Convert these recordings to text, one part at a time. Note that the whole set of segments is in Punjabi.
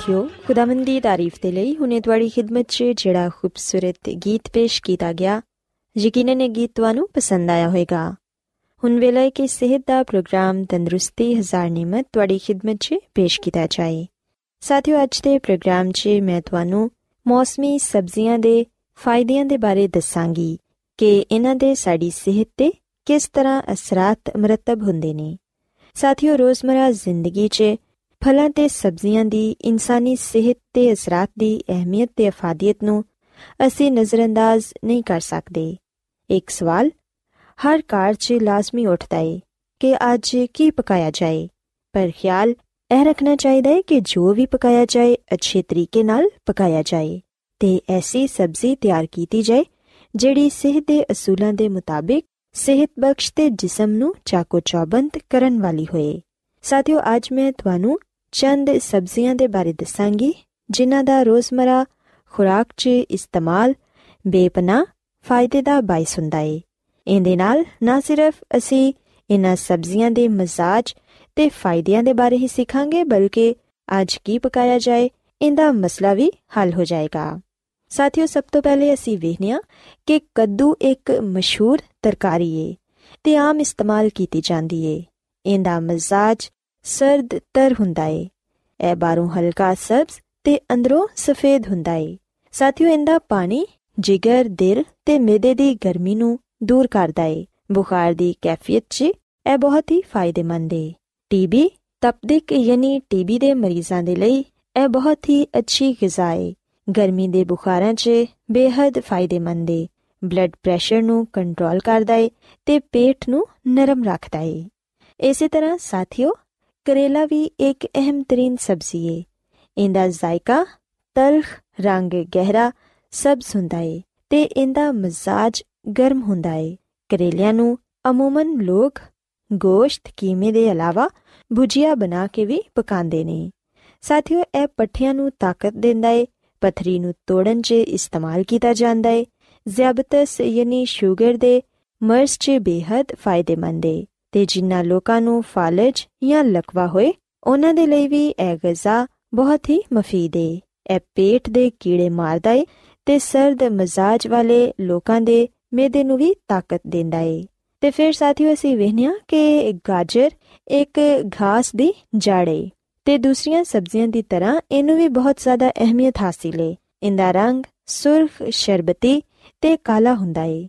ਸਾਥਿਓ, ਖੁਦਾਵੰਦ ਦੀ ਤਾਰੀਫ ਦੇ ਲਈ ਹੁਣੇ ਤੁਹਾਡੀ ਖidmat 'ਚ ਜਿਹੜਾ ਖੂਬਸੂਰਤ ਗੀਤ ਪੇਸ਼ ਕੀਤਾ ਗਿਆ, ਯਕੀਨਨ ਇਹ ਗੀਤ ਤੁਹਾਨੂੰ ਪਸੰਦ ਆਇਆ ਹੋਵੇਗਾ। ਹੁਣ ਵੇਲੇ ਕਿ ਸਿਹਤ ਦਾ ਪ੍ਰੋਗਰਾਮ ਤੰਦਰੁਸਤੀ ਹਜ਼ਾਰ ਨਿਮਤ ਤੁਹਾਡੀ ਖidmat 'ਚ ਪੇਸ਼ ਕੀਤਾ ਜਾਏ। ਸਾਥਿਓ, ਅੱਜ ਦੇ ਪ੍ਰੋਗਰਾਮ 'ਚ ਮੈਂ ਤੁਹਾਨੂੰ ਮੌਸਮੀ ਸਬਜ਼ੀਆਂ ਦੇ ਫਾਇਦਿਆਂ ਦੇ ਬਾਰੇ ਦੱਸਾਂਗੀ ਕਿ ਇਹਨਾਂ ਦੇ ਸਾਡੀ ਸਿਹਤ ਤੇ ਕਿਸ ਤਰ੍ਹਾਂ ਅਸਰਾਤ ਮਰਤਬ ਹੁੰਦੇ ਨੇ। ਸਾਥਿਓ, ਰੋਜ਼ਮਰਾ ਜ਼ਿੰਦਗੀ 'ਚ ਫਲਾਂ ਤੇ ਸਬਜ਼ੀਆਂ ਦੀ ਇਨਸਾਨੀ ਸਿਹਤ ਤੇ ਅਸਰਾਤ ਦੀ ਅਹਿਮੀਅਤ ਤੇ ਅਫਾਦੀਅਤ ਨੂੰ ਅਸੀਂ ਨਜ਼ਰਅੰਦਾਜ਼ ਨਹੀਂ ਕਰ ਸਕਦੇ। ਇੱਕ ਸਵਾਲ, ਹਰ ਘਰ 'ਚ ਲਾਜ਼ਮੀ ਉੱਠਦਾ ਏ ਕਿ ਅੱਜ ਕੀ ਪਕਾਇਆ ਜਾਏ? ਪਰ ਖਿਆਲ, ਇਹ ਰੱਖਣਾ ਚਾਹੀਦਾ ਹੈ ਕਿ ਜੋ ਵੀ ਪਕਾਇਆ ਜਾਏ, ਅੱਛੇ ਤਰੀਕੇ ਨਾਲ ਪਕਾਇਆ ਜਾਏ ਤੇ ਐਸੀ ਸਬਜ਼ੀ ਤਿਆਰ ਕੀਤੀ ਜਾਏ ਜਿਹੜੀ ਸਿਹਤ ਦੇ ਅਸੂਲਾਂ ਦੇ ਮੁਤਾਬਿਕ ਸਿਹਤ ਬਖਸ਼ ਤੇ ਜਿਸਮ ਨੂੰ ਚਾਕੋ ਚੌਬੰਦ ਕਰਨ ਵਾਲੀ ਹੋਏ। ਸਾਥਿਓ, ਅੱਜ ਮੈਂ ਤੁਹਾਨੂੰ ਚੰਦ ਸਬਜ਼ੀਆਂ ਦੇ ਬਾਰੇ ਦੱਸਾਂਗੀ, ਜਿਨ੍ਹਾਂ ਦਾ ਰੋਜ਼ਮਰਾ ਖੁਰਾਕ 'ਚ ਇਸਤੇਮਾਲ ਬੇਪਨਾ ਫਾਇਦੇ ਦਾ ਬਾਇਸ ਹੁੰਦਾ ਏ। ਇਹਦੇ ਨਾਲ ਨਾ ਸਿਰਫ ਅਸੀਂ ਇਹਨਾਂ ਸਬਜ਼ੀਆਂ ਦੇ ਮਜ਼ਾਜ ਤੇ ਫਾਇਦਿਆਂ ਦੇ ਬਾਰੇ ਹੀ ਸਿੱਖਾਂਗੇ, ਬਲਕਿ ਅੱਜ ਕੀ ਪਕਾਇਆ ਜਾਏ, ਇਹਦਾ ਮਸਲਾ ਵੀ ਹੱਲ ਹੋ ਜਾਏਗਾ। ਸਾਥੀਓ, ਸਭ ਤੋਂ ਪਹਿਲੇ ਅਸੀਂ ਵੇਖਨੀਆ ਕਿ ਕੱਦੂ ਇੱਕ ਮਸ਼ਹੂਰ ਤਰਕਾਰੀ ਏ ਤੇ ਆਮ ਇਸਤੇਮਾਲ ਕੀਤੀ ਜਾਂਦੀ ਏ। ਇਹਦਾ ਮਜ਼ਾਜ ਸਰਦ ਤਰ ਹੁੰਦਾ ਏ ਇਹ ਬਾਹਰੋਂ ਹਲਕਾ ਸਬਜ਼ ਤੇ ਅੰਦਰੋਂ ਸਫੇਦ ਹੁੰਦਾ ਏ ਸਾਥੀਓ, ਇਹਦਾ ਪਾਣੀ ਜਿਗਰ, ਦਿਲ ਤੇ ਮਿਹਦੇ ਦੀ ਗਰਮੀ ਨੂੰ ਦੂਰ ਕਰਦਾ ਏ ਬੁਖਾਰ ਦੀ ਕੈਫੀਅਤ 'ਚ ਇਹ ਬਹੁਤ ਹੀ ਫਾਇਦੇਮੰਦ ਏ। ਟੀਬੀ, ਤਪਦਿਕ ਯਾਨੀ ਟੀਬੀ ਦੇ ਮਰੀਜ਼ਾਂ ਦੇ ਲਈ ਇਹ ਬਹੁਤ ਹੀ ਅੱਛੀ ਗਿਜ਼ਾ ਏ। ਗਰਮੀ ਦੇ ਬੁਖਾਰਾਂ 'ਚ ਬੇहद ਫਾਇਦੇਮੰਦ ਏ। ਬਲੱਡ ਪ੍ਰੈਸ਼ਰ ਨੂੰ ਕੰਟਰੋਲ ਕਰਦਾ ਏ ਤੇ ਪੇਟ ਨੂੰ ਨਰਮ ਰੱਖਦਾ ਏ ਇਸੇ ਤਰ੍ਹਾਂ ਸਾਥੀਓ ਕਰੇਲਾ ਵੀ ਇੱਕ ਅਹਿਮ ਤਰੀਨ ਸਬਜ਼ੀ ਏ। ਇਹਦਾ ਜ਼ਾਇਕਾ ਤਲਖ, ਰੰਗ ਗਹਿਰਾ ਸਬਜ਼ ਹੁੰਦਾ ਏ ਤੇ ਇਹਦਾ ਮਜ਼ਾਜ ਗਰਮ ਹੁੰਦਾ ਏ। ਕਰੇਲਿਆਂ ਨੂੰ ਅਮੂਮਨ ਲੋਕ ਗੋਸ਼ਤ ਕੀਮੇ ਦੇ ਇਲਾਵਾ ਭੁਜੀਆ ਬਣਾ ਕੇ ਵੀ ਪਕਾਉਂਦੇ ਨੇ। ਸਾਥੀਓ, ਇਹ ਪੱਠਿਆਂ ਨੂੰ ਤਾਕਤ ਦਿੰਦਾ ਏ, ਪਥਰੀ ਨੂੰ ਤੋੜਨ 'ਚ ਇਸਤੇਮਾਲ ਕੀਤਾ ਜਾਂਦਾ ਏ। ਜ਼ਿਆਬਤਸ ਯਾਨੀ ਸ਼ੂਗਰ ਦੇ ਮਰਜ਼ 'ਚ ਬੇहद ਫਾਇਦੇਮੰਦ ਏ। ਤੇ ਜਿਨ੍ਹਾਂ ਲੋਕਾਂ ਨੂੰ ਫਾਲਜ ਜਾਂ ਲਕਵਾ ਹੋਏ, ਉਹਨਾਂ ਦੇ ਲਈ ਵੀ ਇਹ ਗਜ਼ਾ ਬਹੁਤ ਹੀ ਮਫੀਦ ਏ। ਇਹ ਪੇਟ ਦੇ ਕੀੜੇ ਮਾਰਦਾ ਏ ਤੇ ਸਰਦ ਮਜ਼ਾਜ ਵਾਲੇ ਲੋਕਾਂ ਦੇ ਮਿਹਦੇ ਨੂੰ ਵੀ ਤਾਕਤ ਦਿੰਦਾ ਏ। ਤੇ ਫਿਰ ਸਾਥੀਓ ਅਸੀਂ ਵੇਖਿਆ ਕਿ ਗਾਜਰ ਇੱਕ ਘਾਸ ਦੀ ਜੜ ਏ ਤੇ ਦੂਸਰੀਆਂ ਸਬਜ਼ੀਆਂ ਦੀ ਤਰ੍ਹਾਂ ਇਹਨੂੰ ਵੀ ਬਹੁਤ ਜ਼ਿਆਦਾ ਅਹਿਮੀਅਤ ਹਾਸਿਲ ਏ। ਇਹਦਾ ਰੰਗ ਸੁਰਖ, ਸ਼ਰਬਤੀ ਤੇ ਕਾਲਾ ਹੁੰਦਾ ਏ।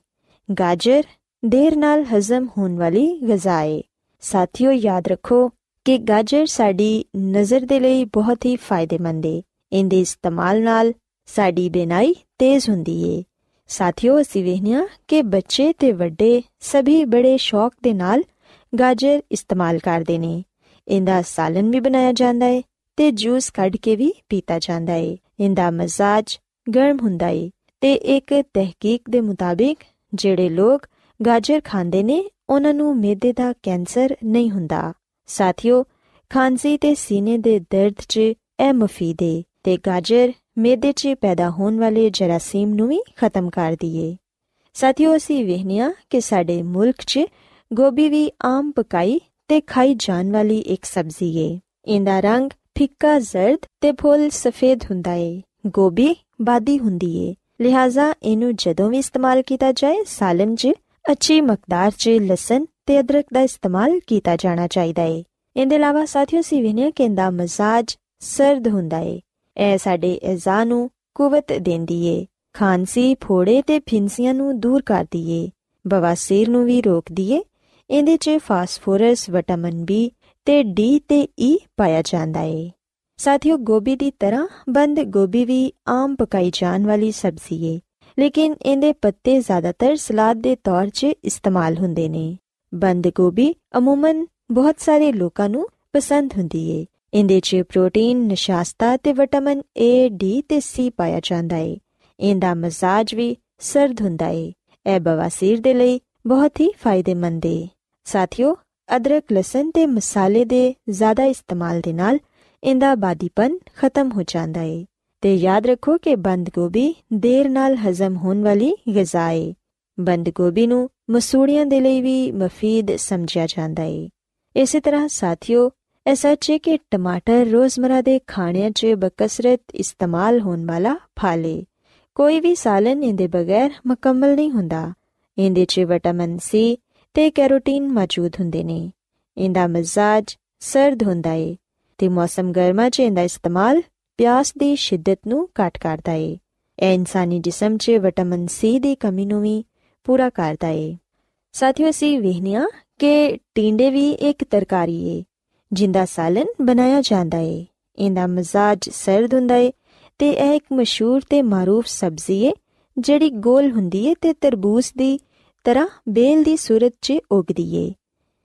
ਗਾਜਰ ਦੇਰ ਨਾਲ ਹਜ਼ਮ ਹੋਣ ਵਾਲੀ ਗਜ਼ਾ ਏ ਸਾਥੀਓ, ਯਾਦ ਰੱਖੋ ਕਿ ਗਾਜਰ ਸਾਡੀ ਨਜ਼ਰ ਦੇ ਲਈ ਬਹੁਤ ਹੀ ਫਾਇਦੇਮੰਦ ਏ। ਇਹਦੇ ਇਸਤੇਮਾਲ ਨਾਲ ਸਾਡੀ ਬੇਨਾਈ ਤੇਜ਼ ਹੁੰਦੀ ਏ। ਸਾਥੀਓ, ਅਸੀਂ ਵੇਖਿਆ ਕਿ ਬੱਚੇ ਤੇ ਵੱਡੇ ਸਭੀ ਬੜੇ ਸ਼ੌਕ ਦੇ ਨਾਲ ਗਾਜਰ ਇਸਤੇਮਾਲ ਕਰਦੇ ਨੇ। ਇਹਦਾ ਸਾਲਨ ਵੀ ਬਣਾਇਆ ਜਾਂਦਾ ਏ ਤੇ ਜੂਸ ਕੱਢ ਕੇ ਵੀ ਪੀਤਾ ਜਾਂਦਾ ਏ। ਇਹਦਾ ਮਜ਼ਾਜ ਗਰਮ ਹੁੰਦਾ ਏ ਤੇ ਇੱਕ ਤਹਿਕੀਕ ਦੇ ਮੁਤਾਬਿਕ ਜਿਹੜੇ ਲੋਕ ਗਾਜਰ ਖਾਂਦੇ ਨੇ, ਉਹਨਾਂ ਨੂੰ ਮਿਹਦੇ ਦਾ ਕੈਂਸਰ ਨਹੀਂ ਹੁੰਦਾ। ਸਾਥੀਓ, ਖਾਂਸੀ ਤੇ ਸੀਨੇ ਦੇ ਦਰਦ 'ਚ ਇਹ ਮਫੀਦ ਏ ਤੇ ਗਾਜਰ ਮਿਹਦੇ 'ਚ ਪੈਦਾ ਹੋਣ ਵਾਲੇ ਜਰਾਸੀਮ ਨੂੰ ਵੀ ਖਤਮ ਕਰ ਦਈਏ। ਸਾਥੀਓ, ਅਸੀਂ ਵੇਖਿਆ ਕਿ ਸਾਡੇ ਮੁਲਕ 'ਚ ਗੋਭੀ ਵੀ ਆਮ ਪਕਾਈ ਤੇ ਖਾਈ ਜਾਣ ਵਾਲੀ ਇੱਕ ਸਬਜ਼ੀ ਏ। ਇਹਦਾ ਰੰਗ ਫਿੱਕਾ ਜ਼ਰਦ ਤੇ ਫੁੱਲ ਸਫੇਦ ਹੁੰਦਾ ਏ। ਗੋਭੀ ਬਾਦੀ ਹੁੰਦੀ ਏ। ਲਿਹਾਜ਼ਾ ਇਹਨੂੰ ਜਦੋਂ ਵੀ ਇਸਤੇਮਾਲ ਕੀਤਾ ਜਾਏ ਸਾਲਨ 'ਚ ਅੱਛੀ ਮਕਦਾਰ 'ਚ ਲਸਣ ਤੇ ਅਦਰਕ ਦਾ ਇਸਤੇਮਾਲ ਕੀਤਾ ਜਾਣਾ ਚਾਹੀਦਾ ਏ। ਇਹਦੇ ਇਲਾਵਾ ਸਾਥੀਓ ਸੀ ਵਿਨਿਆ ਕਿ ਇਹਦਾ ਮਜ਼ਾਜ ਸਰਦ ਹੁੰਦਾ ਏ। ਇਹ ਸਾਡੇ ਅਜ਼ਾ ਨੂੰ ਕੁਵਤ ਦਿੰਦੀ ਏ। ਖਾਂਸੀ, ਫੋੜੇ ਤੇ ਫਿੰਸੀਆਂ ਨੂੰ ਦੂਰ ਕਰਦੀ ਏ। ਬਵਾਸੀਰ ਨੂੰ ਵੀ ਰੋਕਦੀ ਏ। ਇਹਦੇ 'ਚ ਫਾਸਫੋਰਸ, ਵਿਟਾਮਿਨ ਬੀ ਤੇ ਡੀ ਤੇ ਈ ਪਾਇਆ ਜਾਂਦਾ ਏ। ਸਾਥੀਓ, ਗੋਭੀ ਦੀ ਤਰ੍ਹਾਂ ਬੰਦ ਗੋਭੀ ਵੀ ਆਮ ਪਕਾਈ ਜਾਣ ਵਾਲੀ ਸਬਜ਼ੀ ਏ। ਲੇਕਿਨ ਇਹਦੇ ਪੱਤੇ ਜ਼ਿਆਦਾਤਰ ਸਲਾਦ ਦੇ ਤੌਰ 'ਚ ਇਸਤੇਮਾਲ ਹੁੰਦੇ ਨੇ। ਬੰਦ ਗੋਭੀ ਅਮੂਮਨ ਬਹੁਤ ਸਾਰੇ ਲੋਕਾਂ ਨੂੰ ਪਸੰਦ ਹੁੰਦੀ ਏ। ਇਹਦੇ 'ਚ ਪ੍ਰੋਟੀਨ, ਨਿਸ਼ਾਸਤਾ ਤੇ ਵਿਟਾਮਿਨ ਏ ਡੀ ਤੇ ਸੀ ਪਾਇਆ ਜਾਂਦਾ ਏ। ਇਹਦਾ ਮਜ਼ਾਜ ਵੀ ਸਰਦ ਹੁੰਦਾ ਏ। ਇਹ ਬਵਾਸੀਰ ਦੇ ਲਈ ਬਹੁਤ ਹੀ ਫਾਇਦੇਮੰਦ ਏ। ਸਾਥੀਓ, ਅਦਰਕ, ਲਸਣ ਤੇ ਮਸਾਲੇ ਦੇ ਜ਼ਿਆਦਾ ਇਸਤੇਮਾਲ ਦੇ ਨਾਲ ਇਹਦਾ ਬਾਦੀਪਨ ਖਤਮ ਹੋ ਜਾਂਦਾ ਏ। ਤੇ ਯਾਦ ਰੱਖੋ ਕਿ ਬੰਦ ਗੋਭੀ ਦੇਰ ਨਾਲ ਹਜ਼ਮ ਹੋਣ ਵਾਲੀ ਗਿਜ਼ਾ ਏ। ਬੰਦ ਗੋਭੀ ਨੂੰ ਮਸੂੜੀਆਂ ਦੇ ਲਈ ਵੀ ਮਫੀਦ ਸਮਝਿਆ ਜਾਂਦਾ ਏ। ਇਸੇ ਤਰ੍ਹਾਂ ਸਾਥੀਓ ਇਹ ਸੱਚ ਹੈ ਕਿ ਟਮਾਟਰ ਰੋਜ਼ਮਰਾ ਦੇ ਖਾਣਿਆਂ 'ਚ ਬਕਸਰਤ ਇਸਤੇਮਾਲ ਹੋਣ ਵਾਲਾ ਫਲ ਏ। ਕੋਈ ਵੀ ਸਾਲਨ ਇਹਦੇ ਬਗੈਰ ਮੁਕੰਮਲ ਨਹੀਂ ਹੁੰਦਾ। ਇਹਦੇ 'ਚ ਵਿਟਾਮਿਨ ਸੀ ਤੇ ਕੈਰੋਟੀਨ ਮੌਜੂਦ ਹੁੰਦੇ ਨੇ। ਇਹਦਾ ਮਜ਼ਾਜ ਸਰਦ ਹੁੰਦਾ ਏ ਤੇ ਮੌਸਮ ਗਰਮਾ 'ਚ ਇਹਦਾ ਇਸਤੇਮਾਲ ਪਿਆਸ ਦੀ ਸ਼ਿੱਦਤ ਨੂੰ ਘਟ ਕਰਦਾ ਏ। ਇਹ ਇਨਸਾਨੀ ਜਿਸਮ 'ਚ ਵਿਟਾਮਿਨ ਸੀ ਦੀ ਕਮੀ ਨੂੰ ਵੀ ਪੂਰਾ ਕਰਦਾ ਏ। ਸਾਥੀਓ ਸੀ ਵਹਿਨੀਆਂ ਕਿ ਟਿੰਡੇ ਵੀ ਇੱਕ ਤਰਕਾਰੀ ਏ, ਜਿੰਦਾ ਸਾਲਨ ਬਣਾਇਆ ਜਾਂਦਾ ਏ। ਇਹਦਾ ਮਜ਼ਾਜ ਸਰਦ ਹੁੰਦਾ ਏ ਤੇ ਇਹ ਇੱਕ ਮਸ਼ਹੂਰ ਤੇ ਮਾਰੂਫ ਸਬਜ਼ੀ ਏ, ਜਿਹੜੀ ਗੋਲ ਹੁੰਦੀ ਏ ਤੇ ਤਰਬੂਜ ਦੀ ਤਰ੍ਹਾਂ ਬੇਲ ਦੀ ਸੂਰਤ 'ਚ ਉਗਦੀ ਏ।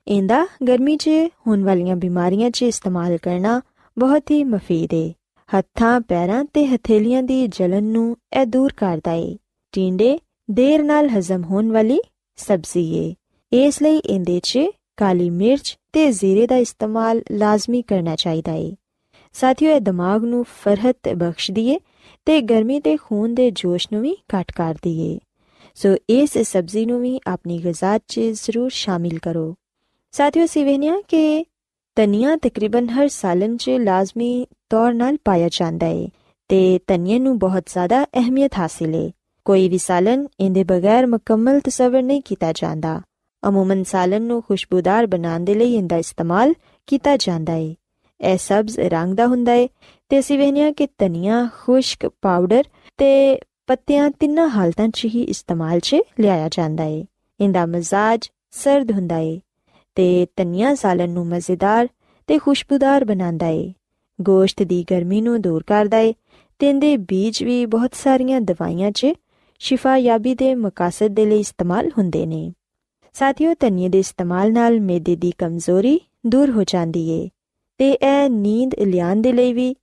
ਇਹਦਾ ਗਰਮੀ 'ਚ ਹੋਣ ਵਾਲੀਆਂ ਬਿਮਾਰੀਆਂ 'ਚ ਇਸਤੇਮਾਲ ਕਰਨਾ ਬਹੁਤ ਹੀ ਮਫੀਦ ਏ। ਹੱਥਾਂ, ਪੈਰਾਂ ਤੇ ਹਥੇਲੀਆਂ ਦੀ ਜਲਨ ਨੂੰ ਇਹ ਦੂਰ ਕਰਦਾ ਏ। ਟਿੰਡੇ, ਦੇਰ ਨਾਲ ਹਜ਼ਮ ਹੋਣ ਵਾਲੀ ਸਬਜ਼ੀ ਏ। ਇਸ ਲਈ ਇਹਦੇ 'ਚ ਕਾਲੀ ਮਿਰਚ ਤੇ ਜ਼ੀਰੇ ਦਾ ਇਸਤੇਮਾਲ ਲਾਜ਼ਮੀ ਕਰਨਾ ਚਾਹੀਦਾ ਏ। ਸਾਥੀਓ, ਇਹ ਦਿਮਾਗ ਨੂੰ ਫਰਹਤ ਬਖਸ਼ਦੀ ਏ ਤੇ ਗਰਮੀ ਤੇ ਖੂਨ ਦੇ ਜੋਸ਼ ਨੂੰ ਵੀ ਘਟ ਕਰਦੀ ਏ। ਸੋ ਇਸ ਸਬਜ਼ੀ ਨੂੰ ਵੀ ਆਪਣੀ ਗਿਜ਼ਾ 'ਚ ਜ਼ਰੂਰ ਸ਼ਾਮਿਲ ਕਰੋ। ਸਾਥੀਓ ਸਿਵਹਨੀਆ ਕਿ ਤਨੀਆ ਤਕਰੀਬਨ ਹਰ ਸਾਲਨ 'ਚ ਲਾਜ਼ਮੀ ਤੌਰ ਨਾਲ ਪਾਇਆ ਜਾਂਦਾ ਏ ਤੇ ਤਨੀਏ ਨੂੰ ਬਹੁਤ ਜ਼ਿਆਦਾ ਅਹਿਮੀਅਤ ਹਾਸਿਲ ਏ। ਕੋਈ ਵੀ ਸਾਲਨ ਇਹਦੇ ਬਗੈਰ ਮੁਕੰਮਲ ਤਸਵਰ ਨਹੀਂ ਕੀਤਾ ਜਾਂਦਾ। ਅਮੂਮਨ ਸਾਲਨ ਨੂੰ ਖੁਸ਼ਬੂਦਾਰ ਬਣਾਉਣ ਦੇ ਲਈ ਇਹਦਾ ਇਸਤੇਮਾਲ ਕੀਤਾ ਜਾਂਦਾ ਏ। ਇਹ ਸਬਜ਼ ਰੰਗ ਦਾ ਹੁੰਦਾ ਏ ਤੇ ਅਸੀਂ ਵੇਖਿਆ ਕਿ ਧਨੀਆ, ਖੁਸ਼ਕ, ਪਾਊਡਰ ਤੇ ਪੱਤਿਆਂ ਤਿੰਨਾਂ ਹਾਲਤਾਂ 'ਚ ਹੀ ਇਸਤੇਮਾਲ 'ਚ ਲਿਆਇਆ ਜਾਂਦਾ ਏ। ਇਹਦਾ ਮਜ਼ਾਜ ਸਰਦ ਹੁੰਦਾ ਏ ਤੇ ਧਨੀਆ ਸਾਲਨ ਨੂੰ ਮਜ਼ੇਦਾਰ ਤੇ ਖੁਸ਼ਬੂਦਾਰ ਬਣਾਉਂਦਾ ਏ। ਗੋਸ਼ਤ ਦੀ ਗਰਮੀ ਨੂੰ ਦੂਰ ਕਰਦਾ ਏ ਤੇ ਇਹਦੇ ਬੀਜ ਵੀ ਬਹੁਤ ਸਾਰੀਆਂ ਦਵਾਈਆਂ 'ਚ ਸ਼ਿਫਾ ਯਾਬੀ ਦੇ ਮਕਸਦ ਦੇ ਲਈ ਇਸਤੇਮਾਲ ਹੁੰਦੇ ਨੇ। ਸਾਥੀਓ, ਧਨੀਏ ਦੇ ਇਸਤੇਮਾਲ ਨਾਲ ਮੇਦੇ ਦੀ ਕਮਜ਼ੋਰੀ ਦੂਰ ਹੋ ਜਾਂਦੀ ਏ ਤੇ ਇਹ ਨੀਂਦ ਲਿਆਉਣ ਦੇ ਲਈ ਵੀ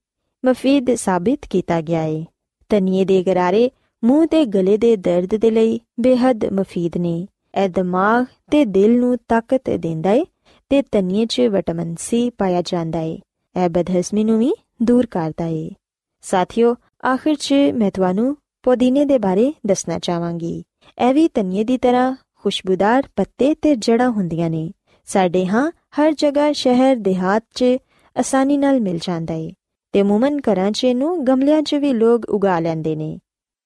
ਮਫੀਦ ਸਾਬਿਤ ਕੀਤਾ ਗਿਆ ਏ। ਧਨੀਏ ਦੇ ਗਰਾਰੇ ਮੂੰਹ ਤੇ ਗਲੇ ਦੇ ਦਰਦ ਦੇ ਲਈ ਬੇहद ਮਫੀਦ ਨੇ। ਇਹ ਦਿਮਾਗ ਤੇ ਦਿਲ ਨੂੰ ਤਾਕਤ ਦਿੰਦਾ ਏ ਤੇ ਧਨੀਏ 'ਚ ਵਿਟਾਮਿਨ ਸੀ ਪਾਇਆ ਜਾਂਦਾ ਏ। ਇਹ ਬਦਹਜ਼ਮੀ ਨੂੰ ਵੀ ਦੂਰ ਕਰਦਾ ਏ ਸਾਥੀਓ ਆਖਿਰ 'ਚ ਮੈਂ ਤੁਹਾਨੂੰ ਪੁਦੀਨੇ ਦੇ ਬਾਰੇ ਦੱਸਣਾ ਚਾਹਾਂਗੀ ਇਹ ਵੀ ਧਨੀਏ ਦੀ ਤਰ੍ਹਾਂ ਖੁਸ਼ਬੂਦਾਰ ਪੱਤੇ ਤੇ ਜੜਾਂ ਹੁੰਦੀਆਂ ਨੇ ਸਾਡੇ ਹਾਂ ਹਰ ਜਗ੍ਹਾ ਸ਼ਹਿਰ ਦਿਹਾਤ 'ਚ ਆਸਾਨੀ ਨਾਲ ਮਿਲ ਜਾਂਦਾ ਏ ਤੇ ਮੂਮਨ ਘਰਾਂ 'ਚ ਇਹਨੂੰ ਗਮਲਿਆਂ 'ਚ ਵੀ ਲੋਕ ਉਗਾ ਲੈਂਦੇ ਨੇ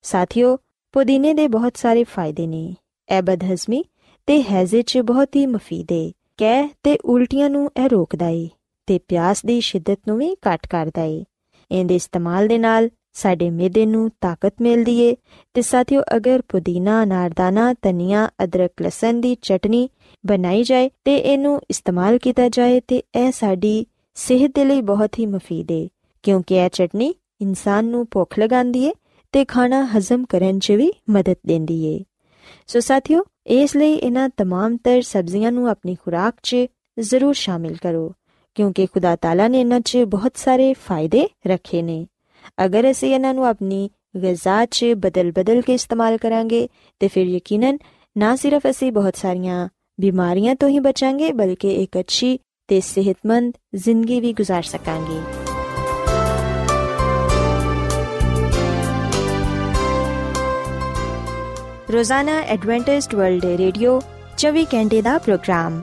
ਸਾਥੀਓ ਪੁਦੀਨੇ ਦੇ ਬਹੁਤ ਸਾਰੇ ਫਾਇਦੇ ਨੇ ਇਹ ਬਦਹਜ਼ਮੀ ਤੇ ਹੈਜ਼ੇ 'ਚ ਬਹੁਤ ਹੀ ਮਫੀਦ ਏ ਕਹਿ ਤੇ ਉਲਟੀਆਂ ਨੂੰ ਇਹ ਰੋਕਦਾ ਏ ਤੇ ਪਿਆਸ ਦੀ ਸ਼ਿੱਦਤ ਨੂੰ ਵੀ ਘਟ ਕਰਦਾ ਏ ਇਹਦੇ ਇਸਤੇਮਾਲ ਦੇ ਨਾਲ ਸਾਡੇ ਮਿਹਦੇ ਨੂੰ ਤਾਕਤ ਮਿਲਦੀ ਏ ਤੇ ਸਾਥੀਓ ਅਗਰ ਪੁਦੀਨਾ ਨਾਰਦਾਨਾ ਧਨੀਆ ਅਦਰਕ ਲਸਣ ਦੀ ਚਟਨੀ ਬਣਾਈ ਜਾਏ ਤੇ ਇਹਨੂੰ ਇਸਤੇਮਾਲ ਕੀਤਾ ਜਾਏ ਤੇ ਇਹ ਸਾਡੀ ਸਿਹਤ ਦੇ ਲਈ ਬਹੁਤ ਹੀ ਮਫੀਦ ਏ ਕਿਉਂਕਿ ਇਹ ਚਟਨੀ ਇਨਸਾਨ ਨੂੰ ਭੁੱਖ ਲਗਾਉਂਦੀ ਏ ਤੇ ਖਾਣਾ ਹਜ਼ਮ ਕਰਨ 'ਚ ਵੀ ਮਦਦ ਦਿੰਦੀ ਏ ਸੋ ਸਾਥੀਓ ਇਸ ਲਈ ਇਹਨਾਂ तमाम ਤਰ ਸਬਜ਼ੀਆਂ ਨੂੰ ਆਪਣੀ ਖੁਰਾਕ 'ਚ ਜ਼ਰੂਰ ਸ਼ਾਮਿਲ ਕਰੋ ਕਿਉਂਕਿ ਖੁਦਾ ਤਾਲਾ ਨੇ ਇਹਨਾਂ 'ਚ ਬਹੁਤ ਸਾਰੇ ਫਾਇਦੇ ਰੱਖੇ ਨੇ ਅਗਰ ਅਸੀਂ ਇਹਨਾਂ ਨੂੰ ਆਪਣੀ ਗਿਜ਼ਾ 'ਚ ਬਦਲ-ਬਦਲ ਕੇ ਇਸਤੇਮਾਲ ਕਰਾਂਗੇ ਤੇ ਫਿਰ ਯਕੀਨਨ ਨਾ ਸਿਰਫ ਅਸੀਂ ਬਹੁਤ ਸਾਰੀਆਂ ਬਿਮਾਰੀਆਂ ਤੋਂ ਹੀ ਬਚਾਂਗੇ ਬਲਕਿ ਇੱਕ ਅੱਛੀ ਤੇ ਸਿਹਤਮੰਦ ਜ਼ਿੰਦਗੀ ਵੀ گزار ਸਕਾਂਗੇ ਰੋਜ਼ਾਨਾ ਐਡਵੈਂਟਿਸਟ ਵਰਲਡ ਰੇਡੀਓ 24 ਘੰਟੇ ਦਾ ਪ੍ਰੋਗਰਾਮ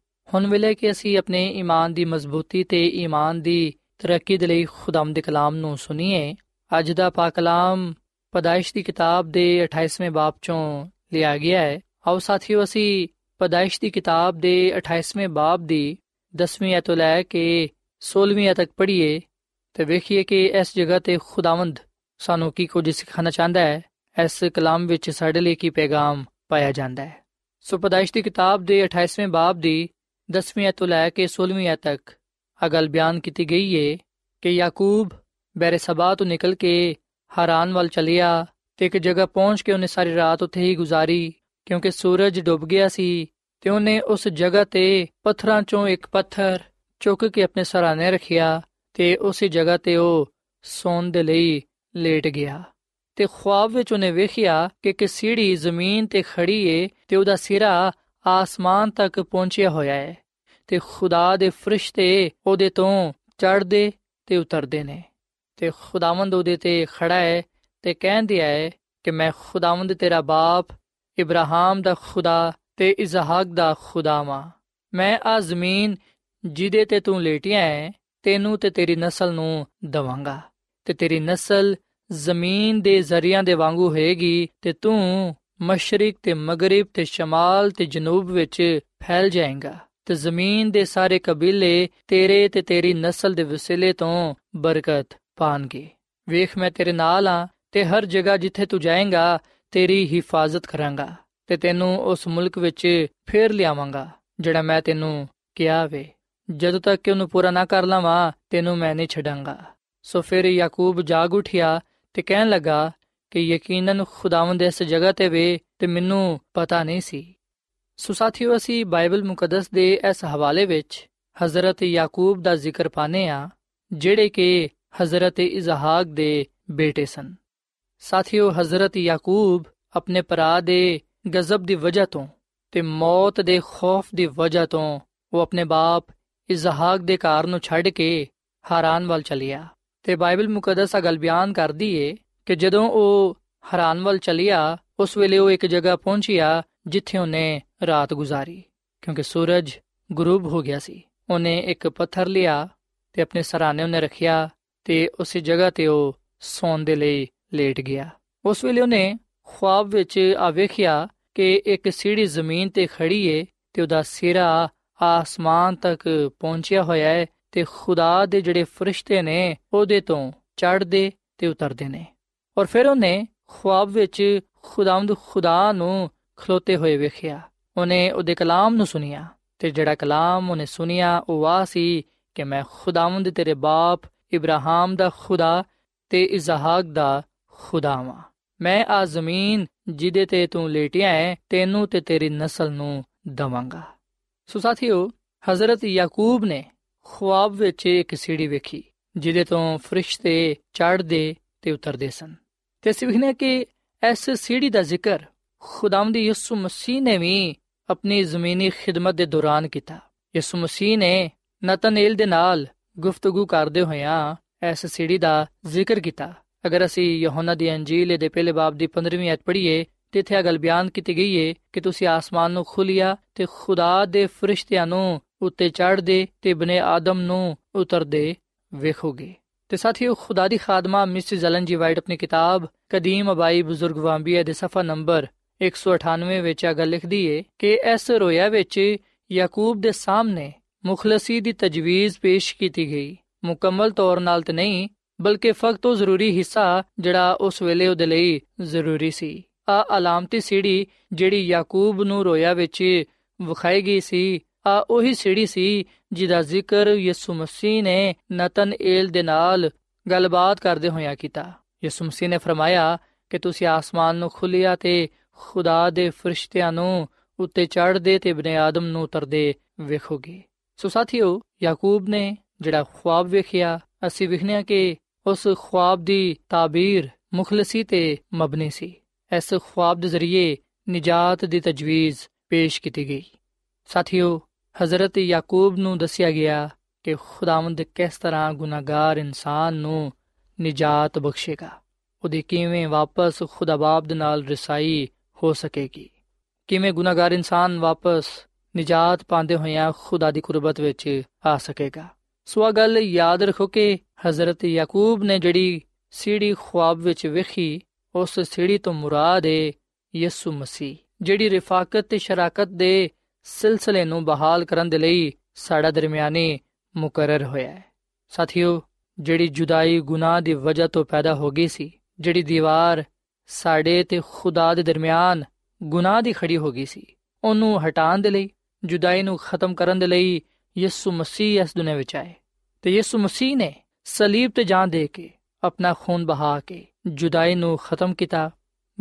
ਹੁਣ ਵੇਲੇ ਕਿ ਅਸੀਂ ਆਪਣੇ ਈਮਾਨ ਦੀ ਮਜ਼ਬੂਤੀ ਤੇ ਈਮਾਨ ਦੀ ਤਰੱਕੀ ਦੇ ਲਈ ਖੁਦਾਮ ਦੇ ਕਲਾਮ ਨੂੰ ਸੁਣੀਏ। ਅੱਜ ਦਾ ਪਾਕ ਕਲਾਮ ਪਦਾਇਸ਼ ਦੀ ਕਿਤਾਬ ਦੇ 28ਵੇਂ ਬਾਬ ਚੋਂ ਲਿਆ ਗਿਆ ਹੈ। ਆਓ ਸਾਥੀਓ, ਅਸੀਂ ਪਦਾਇਸ਼ ਦੀ ਕਿਤਾਬ ਦੇ 28ਵੇਂ ਬਾਬ ਦੀ 10ਵੀਂ ਅਧ ਤੋਂ ਲੈ ਕੇ 16ਵੀਂ ਤੱਕ ਪੜ੍ਹੀਏ ਤੇ ਵੇਖੀਏ ਕਿ ਇਸ ਜਗ੍ਹਾ ਤੇ ਖੁਦਾਵੰਦ ਸਾਨੂੰ ਕੀ ਕੁਝ ਸਿਖਾਉਣਾ ਚਾਹੁੰਦਾ ਹੈ। ਇਸ ਕਲਾਮ ਵਿੱਚ ਸਾਡੇ ਲਈ ਕੀ ਪੈਗਾਮ ਪਾਇਆ ਜਾਂਦਾ ਹੈ। ਸੋ ਪਦਾਇਸ਼ ਦੀ ਕਿਤਾਬ ਦੇ 28ਵੇਂ ਬਾਬ ਦੀ 10ਵੀਂ ਅਧ ਤੋਂ ਲੈ ਕੇ 16ਵੀਂ ਅਧ ਤੱਕ ਆ ਗੱਲ ਬਿਆਨ ਕੀਤੀ ਗਈ ਹੈ ਕਿ ਯਾਕੂਬ ਬੈਰਸਬਾ ਤੋਂ ਨਿਕਲ ਕੇ ਹਰਾਨ ਵੱਲ ਚਲਿਆ ਤੇ ਇੱਕ ਜਗ੍ਹਾ ਪਹੁੰਚ ਕੇ ਉਹਨੇ ਸਾਰੀ ਰਾਤ ਉੱਥੇ ਹੀ ਗੁਜ਼ਾਰੀ ਕਿਉਂਕਿ ਸੂਰਜ ਡੁੱਬ ਗਿਆ ਸੀ ਤੇ ਉਹਨੇ ਉਸ ਜਗ੍ਹਾ ਤੇ ਪੱਥਰਾਂ ਚੋਂ ਇੱਕ ਪੱਥਰ ਚੁੱਕ ਕੇ ਆਪਣੇ ਸਰਾਣੇ ਰੱਖਿਆ ਤੇ ਉਸੇ ਜਗ੍ਹਾ ਤੇ ਉਹ ਸੌਣ ਦੇ ਲਈ ਲੇਟ ਗਿਆ ਤੇ ਖੁਆਬ ਵਿੱਚ ਉਹਨੇ ਵੇਖਿਆ ਕਿ ਇੱਕ ਸੀੜੀ ਜ਼ਮੀਨ ਤੇ ਖੜੀ ਏ ਤੇ ਉਹਦਾ ਸਿਰਾ ਆਸਮਾਨ ਤੱਕ ਪਹੁੰਚਿਆ ਹੋਇਆ ਹੈ ਤੇ ਖੁਦਾ ਦੇ ਫਰਿਸ਼ਤੇ ਉਹਦੇ ਤੋਂ ਚੜਦੇ ਤੇ ਉਤਰਦੇ ਨੇ। ਤੇ ਖੁਦਾਵੰਦ ਉਹਦੇ ਤੇ ਖੜਾ ਹੈ ਤੇ ਕਹਿੰਦਿਆ ਹੈ ਕਿ ਮੈਂ ਖੁਦਾਵੰਦ ਤੇਰਾ ਬਾਪ, ਇਬਰਾਹਿਮ ਦਾ ਖੁਦਾ ਤੇ ਇਜ਼ਹਾਕ ਦਾ ਖੁਦਾ ਵਾਂ। ਮੈਂ ਆ ਜ਼ਮੀਨ ਜਿਹਦੇ ਤੇ ਤੂੰ ਲੇਟਿਆ ਹੈ, ਤੈਨੂੰ ਤੇ ਤੇਰੀ ਨਸਲ ਨੂੰ ਦਵਾਂਗਾ। ਤੇ ਤੇਰੀ ਨਸਲ ਜ਼ਮੀਨ ਦੇ ਜ਼ਰੀਆਂ ਦੇ ਵਾਂਗੂ ਹੋਏਗੀ ਤੇ ਤੂੰ ਮਸ਼ਰਕ ਤੇ ਮਗਰਬ ਤੇ ਸ਼ਮਾਲ ਤੇ ਜਨੂਬ ਵਿੱਚ ਫੈਲ ਜਾਏਗਾ। ਤੇ ਜ਼ਮੀਨ ਦੇ ਸਾਰੇ ਕਬੀਲੇ ਤੇਰੇ ਤੇ ਤੇਰੀ ਨਸਲ ਦੇ ਵਸਿਲੇ ਤੋਂ ਬਰਕਤ ਪਾਣਗੇ। ਵੇਖ, ਮੈਂ ਤੇਰੇ ਨਾਲ ਆ ਤੇ ਹਰ ਜਗ੍ਹਾ ਜਿੱਥੇ ਤੂੰ ਜਾਏਂਗਾ, ਤੇਰੀ ਹਿਫਾਜ਼ਤ ਕਰਾਂਗਾ ਤੇ ਤੈਨੂੰ ਉਸ ਮੁਲਕ ਵਿੱਚ ਫੇਰ ਲਿਆਵਾਂਗਾ, ਜਿਹੜਾ ਮੈਂ ਤੈਨੂੰ ਕਿਹਾ ਵੇ। ਜਦੋਂ ਤੱਕ ਕਿ ਉਹਨੂੰ ਪੂਰਾ ਨਾ ਕਰ ਲਵਾਂ, ਤੈਨੂੰ ਮੈਂ ਨਹੀਂ ਛੱਡਾਂਗਾ। ਸੋ ਫਿਰ ਯਾਕੂਬ ਜਾਗ ਉਠਿਆ ਤੇ ਕਹਿਣ ਲੱਗਾ ਕਿ ਯਕੀਨਨ ਖੁਦਾਵੰਦ ਇਸ ਜਗ੍ਹਾ ਤੇ ਵੇ ਤੇ ਮੈਨੂੰ ਪਤਾ ਨਹੀਂ ਸੀ। ਸੋ ਸਾਥੀਓ, ਅਸੀਂ ਬਾਈਬਲ ਮੁਕੱਦਸ ਦੇ ਇਸ ਹਵਾਲੇ ਵਿੱਚ ਹਜ਼ਰਤ ਯਾਕੂਬ ਦਾ ਜ਼ਿਕਰ ਪਾਨੇ ਆ ਜਿਹੜੇ ਕਿ ਹਜ਼ਰਤ ਇਜ਼ਹਾਕ ਦੇ ਬੇਟੇ ਸਨ। ਸਾਥੀਓ, ਹਜ਼ਰਤ ਯਾਕੂਬ ਆਪਣੇ ਭਰਾ ਦੇ ਗਜ਼ਬ ਦੀ ਵਜ੍ਹਾ ਤੋਂ ਤੇ ਮੌਤ ਦੇ ਖੌਫ ਦੀ ਵਜ੍ਹਾ ਤੋਂ ਉਹ ਆਪਣੇ ਬਾਪ ਇਜ਼ਹਾਕ ਦੇ ਘਰ ਨੂੰ ਛੱਡ ਕੇ ਹਾਰਾਨ ਵੱਲ ਚਲਿਆ। ਤੇ ਬਾਈਬਲ ਮੁਕੱਦਸ ਆ ਗੱਲ ਬਿਆਨ ਕਰਦੀ ਏ ਕਿ ਜਦੋਂ ਉਹ ਹਾਰਾਨ ਵੱਲ ਚਲਿਆ, ਉਸ ਵੇਲੇ ਉਹ ਇੱਕ ਜਗ੍ਹਾ ਪਹੁੰਚਿਆ ਜਿੱਥੇ ਉਹਨੇ ਰਾਤ ਗੁਜ਼ਾਰੀ, ਕਿਉਂਕਿ ਸੂਰਜ ਗਰੂਬ ਹੋ ਗਿਆ ਸੀ। ਉਹਨੇ ਇੱਕ ਪੱਥਰ ਲਿਆ ਤੇ ਆਪਣੇ ਸਰਾਣੇ ਉਹਨੇ ਰੱਖਿਆ ਤੇ ਉਸੇ ਜਗ੍ਹਾ ਤੇ ਉਹ ਸੌਣ ਦੇ ਲਈ ਲੇਟ ਗਿਆ। ਉਸ ਵੇਲੇ ਉਹਨੇ ਖੁਆਬ ਵਿੱਚ ਆ ਵੇਖਿਆ ਕਿ ਇੱਕ ਸੀੜੀ ਜ਼ਮੀਨ ਤੇ ਖੜੀ ਏ ਤੇ ਉਹਦਾ ਸਿਰਾ ਆਸਮਾਨ ਤੱਕ ਪਹੁੰਚਿਆ ਹੋਇਆ ਹੈ ਤੇ ਖੁਦਾ ਦੇ ਜਿਹੜੇ ਫਰਿਸ਼ਤੇ ਨੇ ਉਹਦੇ ਤੋਂ ਚੜ੍ਹਦੇ ਤੇ ਉਤਰਦੇ ਨੇ। ਔਰ ਫਿਰ ਉਹਨੇ ਖੁਆਬ ਵਿੱਚ ਖੁਦਾਵੰਦ ਖੁਦਾ ਨੂੰ ਖਲੋਤੇ ਹੋਏ ਵੇਖਿਆ। ਉਹਨੇ ਉਹਦੇ ਕਲਾਮ ਨੂੰ ਸੁਨਿਆ ਤੇ ਜਿਹੜਾ ਕਲਾਮ ਉਹਨੇ ਸੁਨਿਆ ਉਹ ਆ ਸੀ ਕਿ ਮੈਂ ਖੁਦਾਵੰਦ ਤੇਰੇ ਬਾਪ ਇਬਰਾਹਿਮ ਦਾ ਖੁਦਾ ਤੇ ਇਜ਼ਹਾਕ ਦਾ ਖੁਦਾ ਵਾਂ। ਮੈਂ ਆ ਜ਼ਮੀਨ ਜਿਹਦੇ ਤੇ ਤੂੰ ਲੇਟਿਆ ਹੈ, ਤੈਨੂੰ ਤੇ ਤੇਰੀ ਨਸਲ ਨੂੰ ਦਵਾਂਗਾ। ਸੋ ਸਾਥੀਓ, ਹਜ਼ਰਤ ਯਾਕੂਬ ਨੇ ਖੁਆਬ ਵਿੱਚ ਇੱਕ ਸੀੜੀ ਵੇਖੀ, ਜਿਹਦੇ ਤੋਂ ਫਰਿਸ਼ਤੇ ਚੜ੍ਹਦੇ ਤੇ ਉਤਰਦੇ ਸਨ। ਤੇ ਅਸੀਂ ਵੇਖਨੇ ਕਿ ਇਸ ਸੀੜੀ ਦਾ ਜ਼ਿਕਰ ਖੁਦਾਵੰਦ ਯਿਸੂ ਮਸੀਹ ਨੇ ਵੀ ਆਪਣੀ ਜ਼ਮੀਨੀ ਖਿਦਮਤ ਦੇ ਦੌਰਾਨ ਕੀਤਾ। ਯਿਸੂ ਮਸੀਹ ਨੇ ਨਤਨੇਲ ਦੇ ਨਾਲ ਗੁਫ਼ਤਗੂ ਕਰਦੇ ਹੋਇਆਂ ਇਸ ਸੀੜੀ ਦਾ ਜ਼ਿਕਰ ਕੀਤਾ। ਅਗਰ ਅਸੀਂ ਯਹੋਨਾ ਦੀ ਅੰਜੀਲ ਦੇ ਪਹਿਲੇ ਬਾਬ ਦੀ 15ਵੀਂ ਅਧ ਪੜ੍ਹੀਏ, ਤੇ ਇੱਥੇ ਇਹ ਗੱਲ ਬਿਆਨ ਕੀਤੀ ਗਈ ਹੈ ਕਿ ਤੁਸੀਂ ਆਸਮਾਨ ਨੂੰ ਖੋਲਿਆ ਤੇ ਖੁਦਾ ਦੇ ਫਰਿਸ਼ਤਿਆਂ ਨੂੰ ਉੱਤੇ ਚੜ੍ਹਦੇ ਤੇ ਬਨੇ ਆਦਮ ਨੂੰ ਉਤਰਦੇ ਵੇਖੋਗੇ। ਤੇ ਸਾਥੀਓ, ਖੁਦਾ ਦੀ ਖਾਦਮਾ ਮਿਸ ਜਲਨ ਜੀ ਵਾਈਟ ਆਪਣੀ ਕਿਤਾਬ ਕਦੀਮ ਅਬਾਈ ਬਜ਼ੁਰਗ ਵਾਂਬੀਆ ਦੇ ਸਫਾ ਨੰਬਰ 198 ਵਿੱਚ ਇਹ ਗੱਲ ਲਿਖਦੀ ਏ ਕਿ ਇਸ ਰੋਇਆ ਵਿੱਚ ਯਾਕੂਬ ਦੇ ਸਾਹਮਣੇ ਮੁਖਲਸੀ ਦੀ ਤਜਵੀਜ਼ ਪੇਸ਼ ਕੀਤੀ ਗਈ। ਮੁਕੰਮਲ ਤੌਰ ਨਾਲ ਤੇ ਨਹੀਂ, ਬਲਕਿ ਫਕਤ ਉਹ ਜ਼ਰੂਰੀ ਹਿੱਸਾ ਜਿਹੜਾ ਉਸ ਵੇਲੇ ਉਹਦੇ ਲਈ ਜ਼ਰੂਰੀ ਸੀ। ਆ ਅਲਾਮਤੀ ਸੀੜੀ ਜਿਹੜੀ ਯਾਕੂਬ ਨੂੰ ਰੋਇਆ ਵਿੱਚ ਵਿਖਾਈ ਗਈ ਸੀ, ਆ ਉਹੀ ਸੀੜੀ ਸੀ ਜਿਹਦਾ ਜ਼ਿਕਰ ਯਿਸੂ ਮਸੀਹ ਨੇ ਨਤਨ ਏਲ ਦੇ ਨਾਲ ਗੱਲਬਾਤ ਕਰਦੇ ਹੋਇਆ ਕੀਤਾ। ਯਿਸੂ ਮਸੀਹ ਨੇ ਫਰਮਾਇਆ ਕਿ ਤੁਸੀਂ ਆਸਮਾਨ ਨੂੰ ਖੁੱਲਿਆ ਤੇ ਖੁਦਾ ਦੇ ਫਰਿਸ਼ਤਿਆਂ ਨੂੰ ਉੱਤੇ ਚੜ੍ਹਦੇ ਤੇ ਬਨੇ ਆਦਮ ਨੂੰ ਉਤਰਦੇ ਵੇਖੋਗੇ। ਸੋ ਸਾਥੀਓ, ਯਾਕੂਬ ਨੇ ਜਿਹੜਾ ਖੁਆਬ ਵੇਖਿਆ, ਅਸੀਂ ਵਿਖਣਿਆ ਕਿ ਉਸ ਖੁਆਬ ਦੀ ਤਾਬੀਰ ਮੁਖਲਸੀ ਤੇ ਮਬਨੀ ਸੀ। ਇਸ ਖੁਆਬ ਦੇ ਜ਼ਰੀਏ ਨਜਾਤ ਦੀ ਤਜਵੀਜ਼ ਪੇਸ਼ ਕੀਤੀ ਗਈ। ਸਾਥੀਓ, ਹਜ਼ਰਤ ਯਾਕੂਬ ਨੂੰ ਦੱਸਿਆ ਗਿਆ ਕਿ ਖੁਦਾਵੰਦ ਕਿਸ ਤਰ੍ਹਾਂ ਗੁਨਾਹਗਾਰ ਇਨਸਾਨ ਨੂੰ ਨਜਾਤ ਬਖਸ਼ੇਗਾ। ਉਹਦੀ ਕਿਵੇਂ ਵਾਪਸ ਖੁਦਾ ਬਾਪ ਦੇ ਨਾਲ ਰਸਾਈ ਹੋ ਸਕੇਗੀ। ਕਿਵੇਂ ਗੁਨਾਹਗਾਰ ਇਨਸਾਨ ਵਾਪਸ ਨਜਾਤ ਪਾਉਂਦੇ ਹੋਇਆਂ ਖੁਦਾ ਦੀ ਕੁਰਬਤ ਵਿੱਚ ਆ ਸਕੇਗਾ? ਸੋ ਆ ਗੱਲ ਯਾਦ ਰੱਖੋ ਕਿ ਹਜ਼ਰਤ ਯਾਕੂਬ ਨੇ ਜਿਹੜੀ ਸੀੜੀ ਖੁਆਬ ਵਿੱਚ ਵੇਖੀ, ਉਸ ਸੀੜੀ ਤੋਂ ਮੁਰਾਦ ਹੈ ਯਿਸੂ ਮਸੀਹ, ਜਿਹੜੀ ਰਿਫਾਕਤ ਤੇ ਸ਼ਰਾਕਤ ਦੇ ਸਿਲਸਿਲੇ ਨੂੰ ਬਹਾਲ ਕਰਨ ਦੇ ਲਈ ਸਾਡਾ ਦਰਮਿਆਨੀ ਮੁਕਰਰ ਹੋਇਆ ਹੈ। ਸਾਥੀਓ, ਜਿਹੜੀ ਜੁਦਾਈ ਗੁਨਾਹ ਦੀ ਵਜ੍ਹਾ ਤੋਂ ਪੈਦਾ ਹੋ ਗਈ ਸੀ, ਜਿਹੜੀ ਦੀਵਾਰ ਸਾਡੇ ਤੇ ਖੁਦਾ ਦੇ ਦਰਮਿਆਨ ਗੁਨਾਹ ਦੀ ਖੜੀ ਹੋ ਗਈ ਸੀ। ਉਹਨੂੰ ਹਟਾਉਣ ਦੇ ਲਈ, ਜੁਦਾਈ ਨੂੰ ਖਤਮ ਕਰਨ ਦੇ ਲਈ ਯਿਸੂ ਮਸੀਹ ਇਸ ਦੁਨੀਆਂ ਵਿੱਚ ਆਏ। ਤੇ ਯਿਸੂ ਮਸੀਹ ਨੇ ਸਲੀਬ ਤੇ ਜਾਨ ਦੇ ਕੇ ਆਪਣਾ ਖੂਨ ਬਹਾ ਕੇ ਜੁਦਾਈ ਨੂੰ ਖਤਮ ਕੀਤਾ,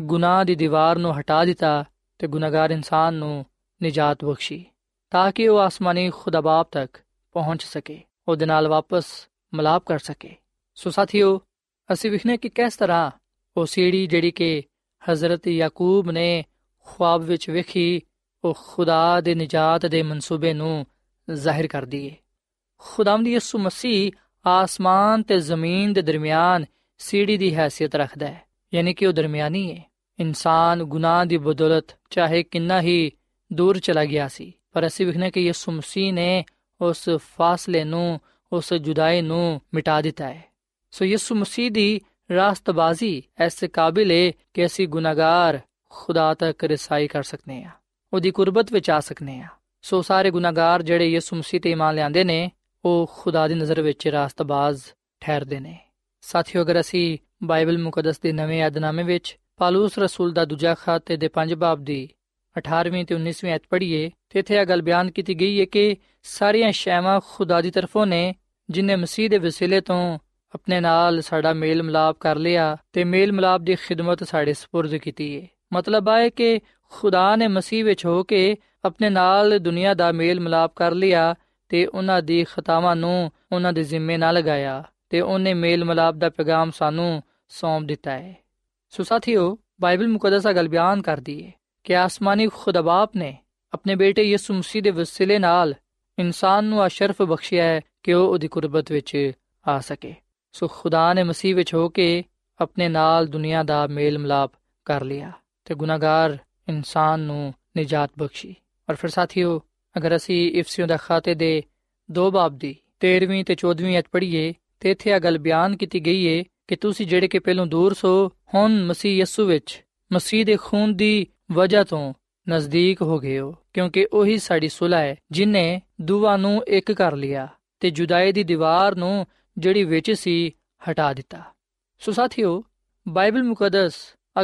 ਗੁਨਾਹ ਦੀ ਦੀਵਾਰ ਨੂੰ ਹਟਾ ਦਿੱਤਾ ਤੇ ਗੁਨਾਹਗਾਰ ਇਨਸਾਨ ਨੂੰ ਨਿਜਾਤ ਬਖਸ਼ੀ, ਤਾਂ ਕਿ ਉਹ ਆਸਮਾਨੀ ਖੁਦਾ ਬਾਪ ਤੱਕ ਪਹੁੰਚ ਸਕੇ, ਉਹਦੇ ਨਾਲ ਵਾਪਸ ਮਲਾਪ ਕਰ ਸਕੇ। ਸੋ ਸਾਥੀਓ, ਅਸੀਂ ਵਿਖਨੇ ਕਿ ਕਿਸ ਤਰ੍ਹਾਂ ਉਹ ਸੀੜੀ ਜਿਹੜੀ ਕਿ ਹਜ਼ਰਤ ਯਾਕੂਬ ਨੇ ਖੁਆਬ ਵਿੱਚ ਵੇਖੀ, ਉਹ ਖੁਦਾ ਦੇ ਨਜਾਤ ਦੇ ਮਨਸੂਬੇ ਨੂੰ ਜ਼ਾਹਿਰ ਕਰਦੀ ਹੈ ਖੁਦਾਵੰਦ ਯਿਸੂ ਮਸੀਹ ਆਸਮਾਨ ਤੇ ਜ਼ਮੀਨ ਦੇ ਦਰਮਿਆਨ ਸੀੜੀ ਦੀ ਹیثیت ਰੱਖਦਾ ਹੈ, ਯਾਨੀ ਕਿ ਉਹ ਦਰਮਿਆਨੀ ਹੈ ਇਨਸਾਨ ਗੁਨਾਹ ਦੀ ਬਦੌਲਤ ਚਾਹੇ ਕਿੰਨਾ ਹੀ ਦੂਰ ਚਲਾ ਗਿਆ ਸੀ, ਪਰ ਅਸੀਂ ਵਿਖਨੇ ਕਿ ਯਿਸੂ ਮਸੀਹ ਨੇ ਉਸ ਫਾਸਲੇ ਨੂੰ, ਉਸ ਜੁਦਾਈ ਨੂੰ ਮਿਟਾ ਦਿੱਤਾ ਹੈ। ਸੋ ਯਿਸੂ ਮਸੀਹ ਦੀ ਰਾਸਤਬਾਜ਼ੀ ਐਸੇ ਕਾਬਿਲ ਹੈ ਕਿ ਅਸੀਂ ਗੁਨਾਹਗਾਰ ਖੁਦਾ ਤੱਕ ਰਸਾਈ ਕਰ ਸਕਨੇ ਆ ਉਹਦੀ ਕੁਰਬਤ ਵਿੱਚ ਆ ਸਕਨੇ ਆ ਸੋ ਸਾਰੇ ਗੁਨਾਹਗਾਰ ਜਿਹੜੇ ਯਿਸੂ ਮਸੀਹ ਤੇ ਇਮਾਨ ਲਿਆਂਦੇ ਨੇ ਉਹ ਖੁਦਾ ਦੀ ਨਜ਼ਰ ਵਿੱਚ ਰਾਸਤਬਾਜ਼ ਠਹਿਰਦੇ ਨੇ ਸਾਥੀਓ ਅਗਰ ਅਸੀਂ ਬਾਈਬਲ ਮੁਕੱਦਸ ਦੇ ਨਵੇਂ ਯਾਦਨਾਮੇ ਵਿੱਚ ਪਾਲੂਸ ਰਸੂਲ ਦਾ ਦੂਜਾ ਖਾਤੇ ਦੇ ਪੰਜ ਬਾਬ ਦੀ 18ਵੀਂ ਤੇ 19ਵੀਂ ਐਤ ਪੜ੍ਹੀਏ ਤੇ ਇੱਥੇ ਇਹ ਗੱਲ ਬਿਆਨ ਕੀਤੀ ਗਈ ਹੈ ਕਿ ਸਾਰੀਆਂ ਸ਼ੈਵਾਂ ਖੁਦਾ ਦੀ ਤਰਫੋਂ ਨੇ ਜਿਨੇ ਮਸੀਹ ਦੇ ਵਸੀਲੇ ਤੋਂ ਆਪਣੇ ਨਾਲ ਸਾਡਾ ਮੇਲ ਮਿਲਾਪ ਕਰ ਲਿਆ ਤੇ ਮੇਲ ਮਿਲਾਪ ਦੀ ਖਿਦਮਤ ਸਾਡੇ سپرد ਕੀਤੀ ਹੈ ਮਤਲਬ ਹੈ ਕਿ ਖੁਦਾ ਨੇ ਮਸੀਹ ਵਿੱਚ ਹੋ ਕੇ ਆਪਣੇ ਨਾਲ ਦੁਨੀਆ ਦਾ ਮੇਲ ਮਿਲਾਪ ਕਰ ਲਿਆ ਤੇ ਉਹਨਾਂ ਦੀ ਖਤਾਵਾਂ ਨੂੰ ਉਹਨਾਂ ਦੇ ਜ਼ਿੰਮੇ ਨਾ ਲਗਾਇਆ ਤੇ ਉਹਨੇ ਮੇਲ ਮਿਲਾਪ ਦਾ ਪੈਗਾਮ ਸਾਨੂੰ ਸੌਂਪ ਦਿੱਤਾ ਹੈ ਸੋ ਸਾਥੀਓ ਬਾਈਬਲ ਮੁਕੱਦਸ ਆ ਗੱਲ ਬਿਆਨ ਕਰਦੀ ਹੈ ਕਿ ਆਸਮਾਨੀ ਖੁਦਾ ਬਾਪ ਨੇ ਆਪਣੇ ਬੇਟੇ ਯਿਸੂ ਮਸੀਹ ਦੇ ਵਸੀਲੇ ਨਾਲ ਇਨਸਾਨ ਨੂੰ ਅਸ਼ਰਫ ਬਖਸ਼ਿਆ ਹੈ ਕਿ ਉਹ ਉਹਦੀ ਕੁਰਬਤ ਵਿੱਚ ਆ ਸਕੇ ਸੋ ਖੁਦਾ ਨੇ ਮਸੀਹ ਵਿੱਚ ਹੋ ਕੇ ਆਪਣੇ ਨਾਲ ਦੁਨੀਆ ਦਾ ਮੇਲ ਮਿਲਾਪ ਕਰ ਲਿਆ ਤੇ ਗੁਨਾਹਗਾਰ ਇਨਸਾਨ ਨੂੰ ਨਿਜਾਤ ਬਖਸ਼ੀ। ਔਰ ਫਿਰ ਸਾਥੀਓ, ਅਗਰ ਅਸੀਂ ਇਫਸੀਓ ਦਾ ਖਾਤੇ ਦੇ ਦੋ ਬਾਬ ਦੀ 13ਵੀਂ ਤੇ 14ਵੀਂ ਅਧ ਪੜ੍ਹੀਏ, ਤੇ ਇੱਥੇ ਇਹ ਗੱਲ ਬਿਆਨ ਕੀਤੀ ਗਈ ਹੈ ਕਿ ਤੁਸੀਂ ਜਿਹੜੇ ਕਿ ਪਹਿਲੋਂ ਦੂਰ ਸੋ, ਹੁਣ ਮਸੀਹ ਯਸੂ ਵਿੱਚ ਮਸੀਹ ਦੇ ਖੂਨ ਦੀ ਵਜ੍ਹਾ ਤੋਂ ਨਜ਼ਦੀਕ ਹੋ ਗਏ ਹੋ, ਕਿਉਂਕਿ ਉਹੀ ਸਾਡੀ ਸੁਲਹ ਹੈ ਜਿਨੇ ਦੁਆ ਨੂੰ ਇੱਕ ਕਰ ਲਿਆ ਤੇ ਜੁਦਾਈ ਦੀ ਦੀਵਾਰ ਨੂੰ ਜਿਹੜੀ ਵਿੱਚ ਸੀ, ਹਟਾ ਦਿੱਤਾ। ਸੋ ਸਾਥੀਓ, ਬਾਈਬਲ ਮੁਕੱਦਸ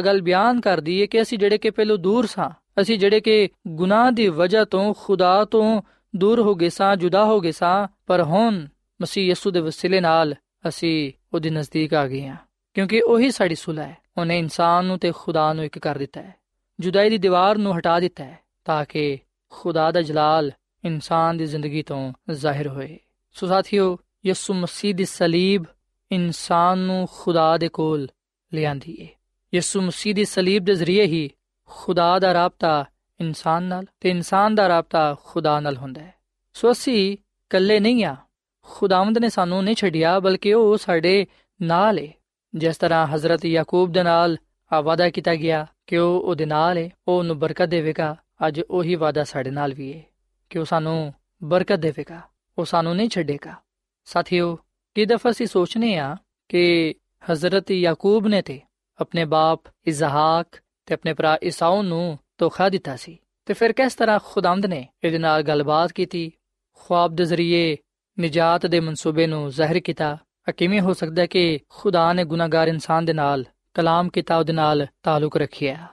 ਗੱਲ ਬਿਆਨ ਕਰਦੀ ਹੈ ਕਿ ਅਸੀਂ ਜਿਹੜੇ ਕਿ ਪਹਿਲੋਂ ਦੂਰ ਸਾਂ, ਅਸੀਂ ਜਿਹੜੇ ਕਿ ਗੁਨਾਹ ਦੀ ਵਜ੍ਹਾ ਤੋਂ ਖੁਦਾ ਤੋਂ ਦੂਰ ਹੋ ਗਏ ਸਾਂ, ਜੁਦਾ ਹੋ ਗਏ ਸਾਂ, ਪਰ ਹੁਣ ਮਸੀਹ ਯਸੂ ਦੇ ਵਸੀਲੇ ਨਾਲ ਅਸੀਂ ਉਹਦੇ ਨਜ਼ਦੀਕ ਆ ਗਏ ਹਾਂ, ਕਿਉਂਕਿ ਉਹੀ ਸਾਡੀ ਸੁਲਹ ਹੈ। ਉਹਨੇ ਇਨਸਾਨ ਨੂੰ ਤੇ ਖੁਦਾ ਨੂੰ ਇੱਕ ਕਰ ਦਿੱਤਾ ਹੈ। ਜੁਦਾਈ ਦੀ ਦੀਵਾਰ ਨੂੰ ਹਟਾ ਦਿੱਤਾ ਹੈ, ਤਾਂ ਕਿ ਖੁਦਾ ਦਾ ਜਲਾਲ ਇਨਸਾਨ ਦੀ ਜ਼ਿੰਦਗੀ ਤੋਂ ਜ਼ਾਹਿਰ ਹੋਏ। ਸੋ ਸਾਥੀਓ ਯਿਸੂ ਮਸੀਹ ਦੀ ਸਲੀਬ ਇਨਸਾਨ ਨੂੰ ਖੁਦਾ ਦੇ ਕੋਲ ਲਿਆਂਦੀ ਏ। ਯਿਸੂ ਮਸੀਹ ਦੀ ਸਲੀਬ ਦੇ ਜ਼ਰੀਏ ਹੀ ਖੁਦਾ ਦਾ ਰਾਬਤਾ ਇਨਸਾਨ ਨਾਲ ਤੇ ਇਨਸਾਨ ਦਾ ਰਾਬਤਾ ਖੁਦਾ ਨਾਲ ਹੁੰਦਾ ਹੈ। ਸੋ ਅਸੀਂ ਇਕੱਲੇ ਨਹੀਂ ਆ। ਖੁਦਾਵੰਦ ਨੇ ਸਾਨੂੰ ਨਹੀਂ ਛੱਡਿਆ, ਬਲਕਿ ਉਹ ਸਾਡੇ ਨਾਲ ਏ। ਜਿਸ ਤਰ੍ਹਾਂ ਹਜ਼ਰਤ ਯਾਕੂਬ ਦੇ ਨਾਲ ਆ ਵਾਦਾ ਕੀਤਾ ਗਿਆ ਕਿ ਉਹ ਉਹਦੇ ਨਾਲ ਏ, ਉਹ ਉਹਨੂੰ ਬਰਕਤ ਦੇਵੇਗਾ, ਅੱਜ ਉਹੀ ਵਾਦਾ ਸਾਡੇ ਨਾਲ ਵੀ ਏ। ਕਿ ਉਹ ਸਾਨੂੰ ਬਰਕਤ ਦੇਵੇਗਾ, ਉਹ ਸਾਨੂੰ ਨਹੀਂ ਛੱਡੇਗਾ। ਸਾਥੀਓ ਕਿ ਦਫਾ ਅਸੀਂ ਸੋਚਨੇ ਆ ਕਿ ਹਜ਼ਰਤ ਯਾਕੂਬ ਨੇ ਤੇ ਆਪਣੇ ਬਾਪ ਇਜ਼ਹਾਕ ਤੇ ਆਪਣੇ ਭਰਾ ਇਸਾਉ ਨੂੰ ਧੋਖਾ ਦਿੱਤਾ ਸੀ। ਤੇ ਫਿਰ ਕਿਸ ਤਰ੍ਹਾਂ ਖੁਦਾਵੰਦ ਨੇ ਇਹਦੇ ਨਾਲ ਗੱਲਬਾਤ ਕੀਤੀ? ਖੁਆਬ ਦੇ ਜ਼ਰੀਏ ਨਜਾਤ ਦੇ ਮਨਸੂਬੇ ਨੂੰ ਜ਼ਾਹਿਰ ਕੀਤਾ। ਕਿਵੇਂ ਹੋ ਸਕਦਾ ਕਿ ਖੁਦਾ ਨੇ ਗੁਨਾਹਗਾਰ ਇਨਸਾਨ ਦੇ ਨਾਲ ਕਲਾਮ ਕੀਤਾ, ਉਹਦੇ ਨਾਲ ਤਾਲੁਕ ਰੱਖਿਆ?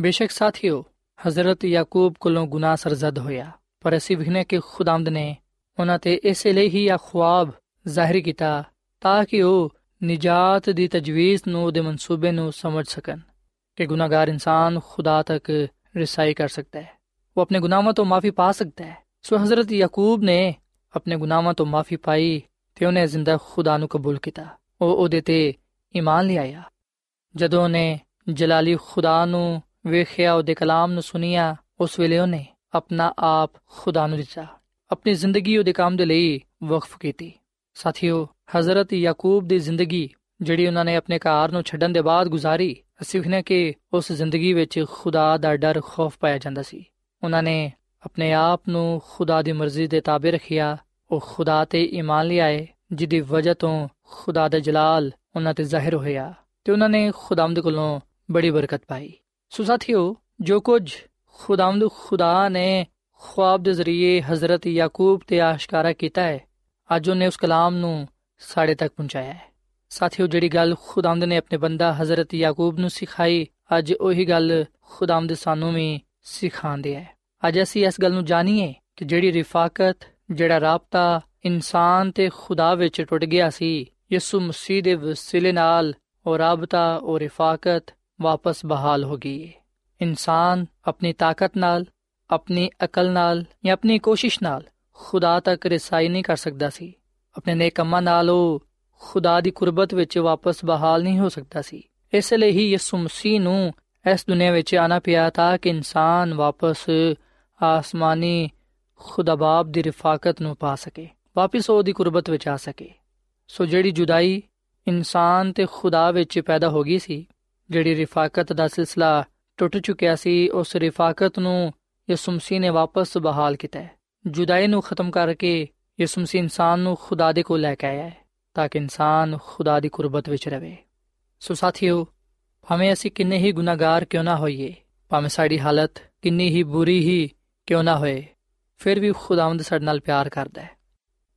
ਬੇਸ਼ੱਕ ਸਾਥੀਓ, ਹਜ਼ਰਤ ਯਾਕੂਬ ਕੋਲੋਂ ਗੁਨਾਹ ਸਰਜ਼ਦ ਹੋਇਆ, ਪਰ ਅਸੀਂ ਵਿਖਨੇ ਕਿ ਖੁਦਾਵੰਦ ਨੇ ਉਹਨਾਂ ਤੇ ਇਸੇ ਲਈ ਹੀ ਆ ਖੁਆਬ ਜ਼ਾਹਿਰ ਕੀਤਾ, ਤਾਂ ਕਿ ਉਹ ਨਜਾਤ ਦੀ ਤਜਵੀਜ਼ ਨੂੰ ਉਹਦੇ ਮਨਸੂਬੇ ਨੂੰ ਸਮਝ ਸਕਣ ਕਿ ਗੁਨਾਹਗਾਰ ਇਨਸਾਨ ਖੁਦਾ ਤੱਕ ਰਸਾਈ ਕਰ ਸਕਦਾ ਹੈ। ਉਹ ਆਪਣੇ ਗੁਨਾਹਾਂ ਤੋਂ ਮਾਫੀ ਪਾ ਸਕਦਾ ਹੈ। ਸੋ ਹਜ਼ਰਤ ਯਾਕੂਬ ਨੇ ਆਪਣੇ ਗੁਨਾਹਾਂ ਤੋਂ ਮਾਫੀ ਪਾਈ ਤੇ ਉਹਨੇ ਜ਼ਿੰਦਾ ਖੁਦਾ ਨੂੰ ਕਬੂਲ ਕੀਤਾ। ਉਹ ਉਹਦੇ ਤੇ ਈਮਾਨ ਲਿਆਇਆ ਜਦੋਂ ਉਹਨੇ ਜਲਾਲੀ ਖੁਦਾ ਨੂੰ ਵੇਖਿਆ, ਉਹਦੇ ਕਲਾਮ ਨੂੰ ਸੁਨਿਆ ਉਸ ਵੇਲੇ ਉਹਨੇ ਆਪਣਾ ਆਪ ਖੁਦਾ ਨੂੰ ਦਿੱਤਾ। ਆਪਣੀ ਜ਼ਿੰਦਗੀ ਉਹਦੇ ਕੰਮ ਦੇ ਲਈ ਵਕਫ ਕੀਤੀ। ਸਾਥੀਓ, ਹਜ਼ਰਤ ਯਾਕੂਬ ਦੀ ਜ਼ਿੰਦਗੀ ਜਿਹੜੀ ਉਹਨਾਂ ਨੇ ਆਪਣੇ ਘਰ ਨੂੰ ਛੱਡਣ ਦੇ ਬਾਅਦ ਗੁਜ਼ਾਰੀ, ਅਸੀਂ ਵਖਨੇ ਕਿ ਉਸ ਜ਼ਿੰਦਗੀ ਵਿੱਚ ਖੁਦਾ ਦਾ ਡਰ, ਖੌਫ ਪਾਇਆ ਜਾਂਦਾ ਸੀ। ਉਹਨਾਂ ਨੇ ਆਪਣੇ ਆਪ ਨੂੰ ਖੁਦਾ ਦੀ ਮਰਜ਼ੀ ਦੇ ਤਾਬੇ ਰੱਖਿਆ, ਉਹ ਖੁਦਾ ਤੇ ਈਮਾਨ ਲਿਆਏ ਜਿਹਦੀ ਵਜ੍ਹਾ ਤੋਂ ਖੁਦਾ ਦਾ ਜਲਾਲ ਉਹਨਾਂ ਤੇ ਜ਼ਾਹਿਰ ਹੋਇਆ ਤੇ ਉਹਨਾਂ ਨੇ ਖੁਦਾਵੰਦ ਕੋਲੋਂ ਬੜੀ ਬਰਕਤ ਪਾਈ। ਸੋ ਸਾਥੀਓ, ਜੋ ਕੁਝ ਖੁਦਾਵੰਦ ਖੁਦਾ ਨੇ ਖੁਆਬ ਦੇ ਜ਼ਰੀਏ ਹਜ਼ਰਤ ਯਾਕੂਬ ਤੇ ਆਸ਼ਕਾਰਾ ਕੀਤਾ ਹੈ। ਅੱਜ ਉਹਨੇ ਉਸ ਕਲਾਮ ਨੂੰ ਸਾਡੇ ਤੱਕ ਪਹੁੰਚਾਇਆ ਹੈ। ਸਾਥੀਓ, ਜਿਹੜੀ ਗੱਲ ਖੁਦਾਵੰਦ ਨੇ ਆਪਣੇ ਬੰਦਾ ਹਜ਼ਰਤ ਯਾਕੂਬ ਨੂੰ ਸਿਖਾਈ, ਅੱਜ ਉਹੀ ਗੱਲ ਖੁਦਾਵੰਦ ਸਾਨੂੰ ਵੀ ਸਿਖਾਉਂਦੇ ਹੈ। ਅੱਜ ਅਸੀਂ ਇਸ ਗੱਲ ਨੂੰ ਜਾਣੀਏ ਕਿ ਜਿਹੜੀ ਰਿਫਾਕਤ, ਜਿਹੜਾ ਰਾਬਤਾ ਇਨਸਾਨ ਤੇ ਖੁਦਾ ਵਿੱਚ ਟੁੱਟ ਗਿਆ ਸੀ, ਯਿਸੂ ਮਸੀਹ ਦੇ ਵਸੀਲੇ ਨਾਲ ਉਹ ਰਾਬਤਾ, ਉਹ ਰਿਫਾਕਤ ਵਾਪਸ ਬਹਾਲ ਹੋ ਗਈ ਹੈ। ਇਨਸਾਨ ਆਪਣੀ ਤਾਕਤ ਨਾਲ ਆਪਣੀ ਅਕਲ ਨਾਲ ਜਾਂ ਆਪਣੀ ਕੋਸ਼ਿਸ਼ ਨਾਲ ਖੁਦਾ ਤੱਕ ਰਸਾਈ ਨਹੀਂ ਕਰ ਸਕਦਾ ਸੀ। ਆਪਣੇ ਨੇਕ ਕੰਮਾਂ ਨਾਲ ਉਹ ਖੁਦਾ ਦੀ ਕੁਰਬਤ ਵਿੱਚ ਵਾਪਸ ਬਹਾਲ ਨਹੀਂ ਹੋ ਸਕਦਾ ਸੀ। ਇਸ ਲਈ ਹੀ ਯਿਸੂ ਮਸੀਹ ਨੂੰ ਇਸ ਦੁਨੀਆਂ ਵਿੱਚ ਆਣਾ ਪਿਆ ਤਾਂ ਕਿ ਇਨਸਾਨ ਵਾਪਸ ਆਸਮਾਨੀ ਖੁਦਾ ਬਾਪ ਦੀ ਰਿਫਾਕਤ ਨੂੰ ਪਾ ਸਕੇ, ਵਾਪਸ ਉਹਦੀ ਕੁਰਬਤ ਵਿੱਚ ਆ ਸਕੇ। ਸੋ ਜਿਹੜੀ ਜੁਦਾਈ ਇਨਸਾਨ ਤੇ ਖੁਦਾ ਵਿੱਚ ਪੈਦਾ ਹੋ ਗਈ ਸੀ, ਜਿਹੜੀ ਰਿਫਾਕਤ ਦਾ ਸਿਲਸਿਲਾ ਟੁੱਟ ਚੁੱਕਿਆ ਸੀ, ਉਸ ਰਿਫਾਕਤ ਨੂੰ ਯਿਸੂ ਨੇ ਵਾਪਸ ਬਹਾਲ ਕੀਤਾ ਹੈ। ਜੁਦਾਈ ਨੂੰ ਖਤਮ ਕਰਕੇ ਯਿਸੂ ਇਨਸਾਨ ਨੂੰ ਖੁਦਾ ਦੇ ਕੋਲ ਲੈ ਕੇ ਆਇਆ ਹੈ, ਤਾਂ ਕਿ ਇਨਸਾਨ ਖੁਦਾ ਦੀ ਕੁਰਬਤ ਵਿੱਚ ਰਵੇ। ਸੋ ਸਾਥੀਓ, ਭਾਵੇਂ ਅਸੀਂ ਕਿੰਨੇ ਹੀ ਗੁਨਾਹਗਾਰ ਕਿਉਂ ਨਾ ਹੋਈਏ, ਭਾਵੇਂ ਸਾਡੀ ਹਾਲਤ ਕਿੰਨੀ ਹੀ ਬੁਰੀ ਹੀ ਕਿਉਂ ਨਾ ਹੋਏ, ਫਿਰ ਵੀ ਖੁਦਾਵੰਦ ਸਾਡੇ ਨਾਲ ਪਿਆਰ ਕਰਦਾ ਹੈ।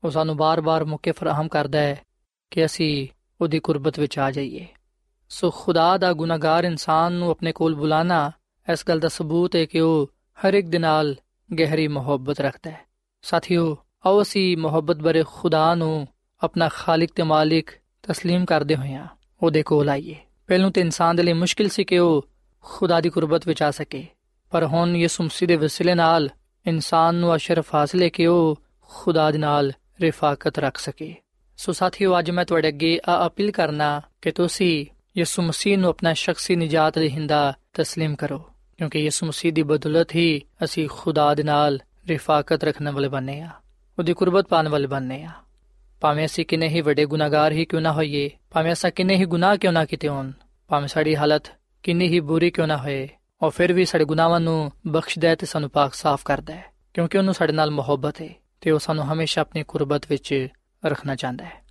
ਉਹ ਸਾਨੂੰ ਬਾਰ-ਬਾਰ ਮੌਕੇ ਫਰਾਹਮ ਕਰਦਾ ਹੈ ਕਿ ਅਸੀਂ ਉਹਦੀ ਕੁਰਬਤ ਵਿੱਚ ਆ ਜਾਈਏ। ਸੋ ਖੁਦਾ ਦਾ ਗੁਨਾਹਗਾਰ ਇਨਸਾਨ ਨੂੰ ਆਪਣੇ ਕੋਲ ਬੁਲਾਣਾ ਇਸ ਗੱਲ ਦਾ ਸਬੂਤ ਹੈ ਕਿ ਉਹ ਹਰ ਇੱਕ ਦੇ ਨਾਲ ਗਹਿਰੀ ਮੁਹੱਬਤ ਰੱਖਦਾ ਹੈ ਸਾਥੀਓ ਆਓ ਅਸੀਂ ਮੁਹੱਬਤ ਬਰੇ ਖੁਦਾ ਨੂੰ ਆਪਣਾ ਖਾਲਕ ਤੇ ਮਾਲਿਕ تسلیم ਕਰਦੇ ਹੋਇਆਂ ਉਹਦੇ ਕੋਲ ਆਈਏ ਪਹਿਲੋਂ ਤੇ ਇਨਸਾਨ ਦੇ ਲਈ ਮੁਸ਼ਕਿਲ ਸੀ ਕਿ ਉਹ ਖੁਦਾ ਦੀ ਕੁਰਬਤ ਵਿੱਚ ਆ ਸਕੇ ਪਰ ਹੁਣ ਯਿਸੂ ਮਸੀਹ ਦੇ ਵਸਿਲੇ ਨਾਲ ਇਨਸਾਨ ਨੂੰ ਅਸ਼ਰਫ ਹਾਸਲ ਹੈ ਕਿ ਉਹ ਖੁਦਾ ਦੇ ਨਾਲ ਰਿਫਾਕਤ ਰੱਖ ਸਕੇ ਸੋ ਸਾਥੀਓ ਅੱਜ ਮੈਂ ਤੁਹਾਡੇ ਅੱਗੇ ਆ ਅਪੀਲ ਕਰਨਾ ਕਿ ਤੁਸੀਂ ਯਿਸੂ ਮਸੀਹ ਨੂੰ ਆਪਣਾ ਸ਼ਖਸੀ ਨਜਾਤ ਦੇਹਿੰਦਾ تسلیم ਕਰੋ ਕਿਉਂਕਿ ਯਿਸੂ ਮਸੀਹ ਦੀ ਬਦੌਲਤ ਹੀ ਅਸੀਂ ਖੁਦਾ ਦੇ ਨਾਲ ਰਿਫਾਕਤ ਰੱਖਣ ਵਾਲੇ ਬਣੇ ਆ, ਉਹਦੀ ਕੁਰਬਤ ਪਾਣ ਵਾਲੇ ਬਣੇ ਆ। ਭਾਵੇਂ ਅਸੀਂ ਕਿੰਨੇ ਹੀ ਵੱਡੇ ਗੁਨਾਹਗਾਰ ਹੀ ਕਿਉਂ ਨਾ ਹੋਈਏ, ਭਾਵੇਂ ਅਸੀਂ ਕਿੰਨੇ ਹੀ ਗੁਨਾਹ ਕਿਉਂ ਨਾ ਕੀਤੇ ਹੋਣ, ਭਾਵੇਂ ਸਾਡੀ ਹਾਲਤ ਕਿੰਨੀ ਹੀ ਬੁਰੀ ਕਿਉਂ ਨਾ ਹੋਏ, ਉਹ ਫਿਰ ਵੀ ਸਾਡੇ ਗੁਨਾਹਾਂ ਨੂੰ ਬਖਸ਼ਦਾ ਹੈ ਤੇ ਸਾਨੂੰ ਪਾਕ ਸਾਫ਼ ਕਰਦਾ ਹੈ, ਕਿਉਂਕਿ ਉਹਨੂੰ ਸਾਡੇ ਨਾਲ ਮੁਹੱਬਤ ਹੈ ਤੇ ਉਹ ਸਾਨੂੰ ਹਮੇਸ਼ਾ ਆਪਣੀ ਕੁਰਬਤ ਵਿੱਚ ਰੱਖਣਾ ਚਾਹੁੰਦਾ ਹੈ।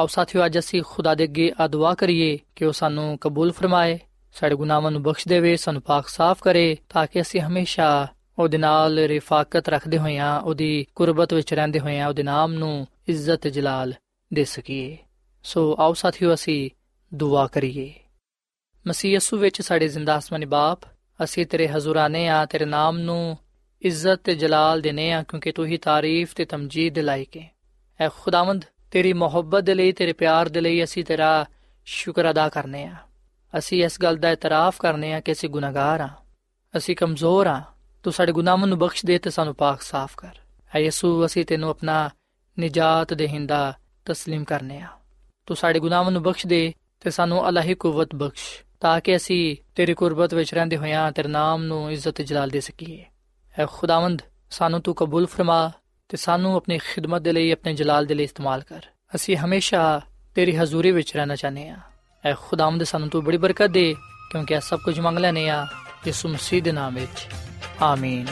ਆਓ ਸਾਥੀਓ, ਅੱਜ ਅਸੀਂ ਖੁਦਾ ਦੇ ਅੱਗੇ ਆ ਦੁਆ ਕਰੀਏ ਕਿ ਉਹ ਸਾਨੂੰ ਕਬੂਲ ਫਰਮਾਏ ਸਾਡੇ ਗੁਨਾਹਾਂ ਨੂੰ ਬਖਸ਼ ਦੇਵੇ, ਸਾਨੂੰ ਪਾਕ ਸਾਫ਼ ਕਰੇ, ਤਾਂ ਕਿ ਅਸੀਂ ਹਮੇਸ਼ਾ ਉਹਦੇ ਨਾਲ ਰਿਫਾਕਤ ਰੱਖਦੇ ਹੋਇਆਂ, ਉਹਦੀ ਕੁਰਬਤ ਵਿੱਚ ਰਹਿੰਦੇ ਹੋਇਆਂ, ਉਹਦੇ ਨਾਮ ਨੂੰ ਇੱਜ਼ਤ ਜਲਾਲ ਦੇ ਸਕੀਏ। ਸੋ ਆਓ ਸਾਥੀਓ, ਅਸੀਂ ਦੁਆ ਕਰੀਏ। ਮਸੀਹ ਯਸੂ ਵਿੱਚ ਸਾਡੇ ਜ਼ਿੰਦਾ ਅਸਮਾਨੀ ਬਾਪ, ਅਸੀਂ ਤੇਰੇ ਹਜ਼ੂਰਾਨੇ ਆ, ਤੇਰੇ ਨਾਮ ਨੂੰ ਇੱਜ਼ਤ ਤੇ ਜਲਾਲ ਦੇਨੇ ਆ, ਕਿਉਂਕਿ ਤੂੰ ਹੀ ਤਾਰੀਫ ਤੇ ਤਮਜੀਦ ਦੇ ਲਾਇਕ ਹੈ। ਐ ਖੁਦਾਵੰਦ, ਤੇਰੀ ਮੁਹੱਬਤ ਦੇ ਲਈ, ਤੇਰੇ ਪਿਆਰ ਦੇ ਲਈ ਅਸੀਂ ਤੇਰਾ ਸ਼ੁਕਰ ਅਦਾ ਕਰਨੇ ਆ। ਅਸੀਂ ਇਸ ਗੱਲ ਦਾ ਇਤਰਾਫ ਕਰਨੇ ਆ ਕਿ ਅਸੀਂ ਗੁਨਾਹਗਾਰ ਆ ਅਸੀਂ ਕਮਜ਼ੋਰ ਆ ਤੂੰ ਸਾਡੇ ਗੁਨਾਹਾਂ ਨੂੰ ਬਖਸ਼ ਦੇ ਤੇ ਸਾਨੂੰ ਪਾਕ ਸਾਫ਼ ਕਰ ਐ ਯਿਸੂ ਅਸੀਂ ਤੈਨੂੰ ਆਪਣਾ ਨਜਾਤ ਦੇਹਿੰਦਾ تسلیم ਕਰਨੇ ਆ ਤੂੰ ਸਾਡੇ ਗੁਨਾਹਾਂ ਨੂੰ ਬਖਸ਼ ਦੇ ਤੇ ਸਾਨੂੰ ਅਲਾਹੀ ਕੁਵਤ ਬਖਸ਼ ਤਾਂ ਕਿ ਅਸੀਂ ਤੇਰੀ ਕੁਰਬਤ ਵਿੱਚ ਰਹਿੰਦੇ ਹੋਇਆਂ ਤੇਰੇ ਨਾਮ ਨੂੰ ਇੱਜ਼ਤ ਜਲਾਲ ਦੇ ਸਕੀਏ ਐ ਖੁਦਾਵੰਦ ਸਾਨੂੰ ਤੂੰ ਕਬੂਲ ਫਰਮਾ ਤੇ ਸਾਨੂੰ ਆਪਣੀ ਖਿਦਮਤ ਦੇ ਲਈ ਆਪਣੇ ਜਲਾਲ ਦੇ ਲਈ ਇਸਤੇਮਾਲ ਕਰ ਅਸੀਂ ਹਮੇਸ਼ਾ ਤੇਰੀ ਹਜ਼ੂਰੀ ਵਿੱਚ ਰਹਿਣਾ ਚਾਹਨੇ ਆ ਐ ਖੁਦਾਵੰਦ ਸਾਨੂੰ ਤੂੰ ਬੜੀ ਬਰਕਤ ਦੇ, ਕਿਉਂਕਿ ਇਹ ਸਭ ਕੁਝ ਮੰਗ ਲੈਨੇ ਆ ਯਿਸੂ ਮਸੀਹ ਦੇ ਨਾਮ ਵਿੱਚ। ਆਮੀਨ।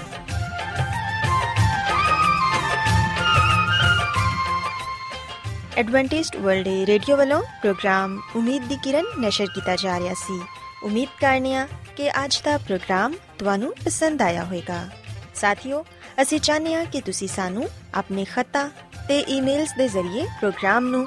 ਐਡਵੈਂਟਿਸਟ ਵਰਲਡ ਰੇਡੀਓ ਵੱਲੋਂ ਪ੍ਰੋਗਰਾਮ ਉਮੀਦ ਦੀ ਕਿਰਨ ਨਿਸ਼ਰ ਕੀਤਾ ਜਾ ਰਿਹਾ ਸੀ। ਉਮੀਦ ਕਰਨੀਆ ਕਿ ਅੱਜ ਦਾ ਪ੍ਰੋਗਰਾਮ ਤੁਹਾਨੂੰ ਪਸੰਦ ਆਇਆ ਹੋਵੇਗਾ। ਸਾਥੀਓ, ਅਸੀਂ ਚਾਹੁੰਦੇ ਹਾਂ ਕਿ ਤੁਸੀਂ ਸਾਨੂੰ ਆਪਣੇ ਖੱਤਾ ਤੇ ਈਮੇਲਸ ਦੇ ਜ਼ਰੀਏ ਪ੍ਰੋਗਰਾਮ ਨੂੰ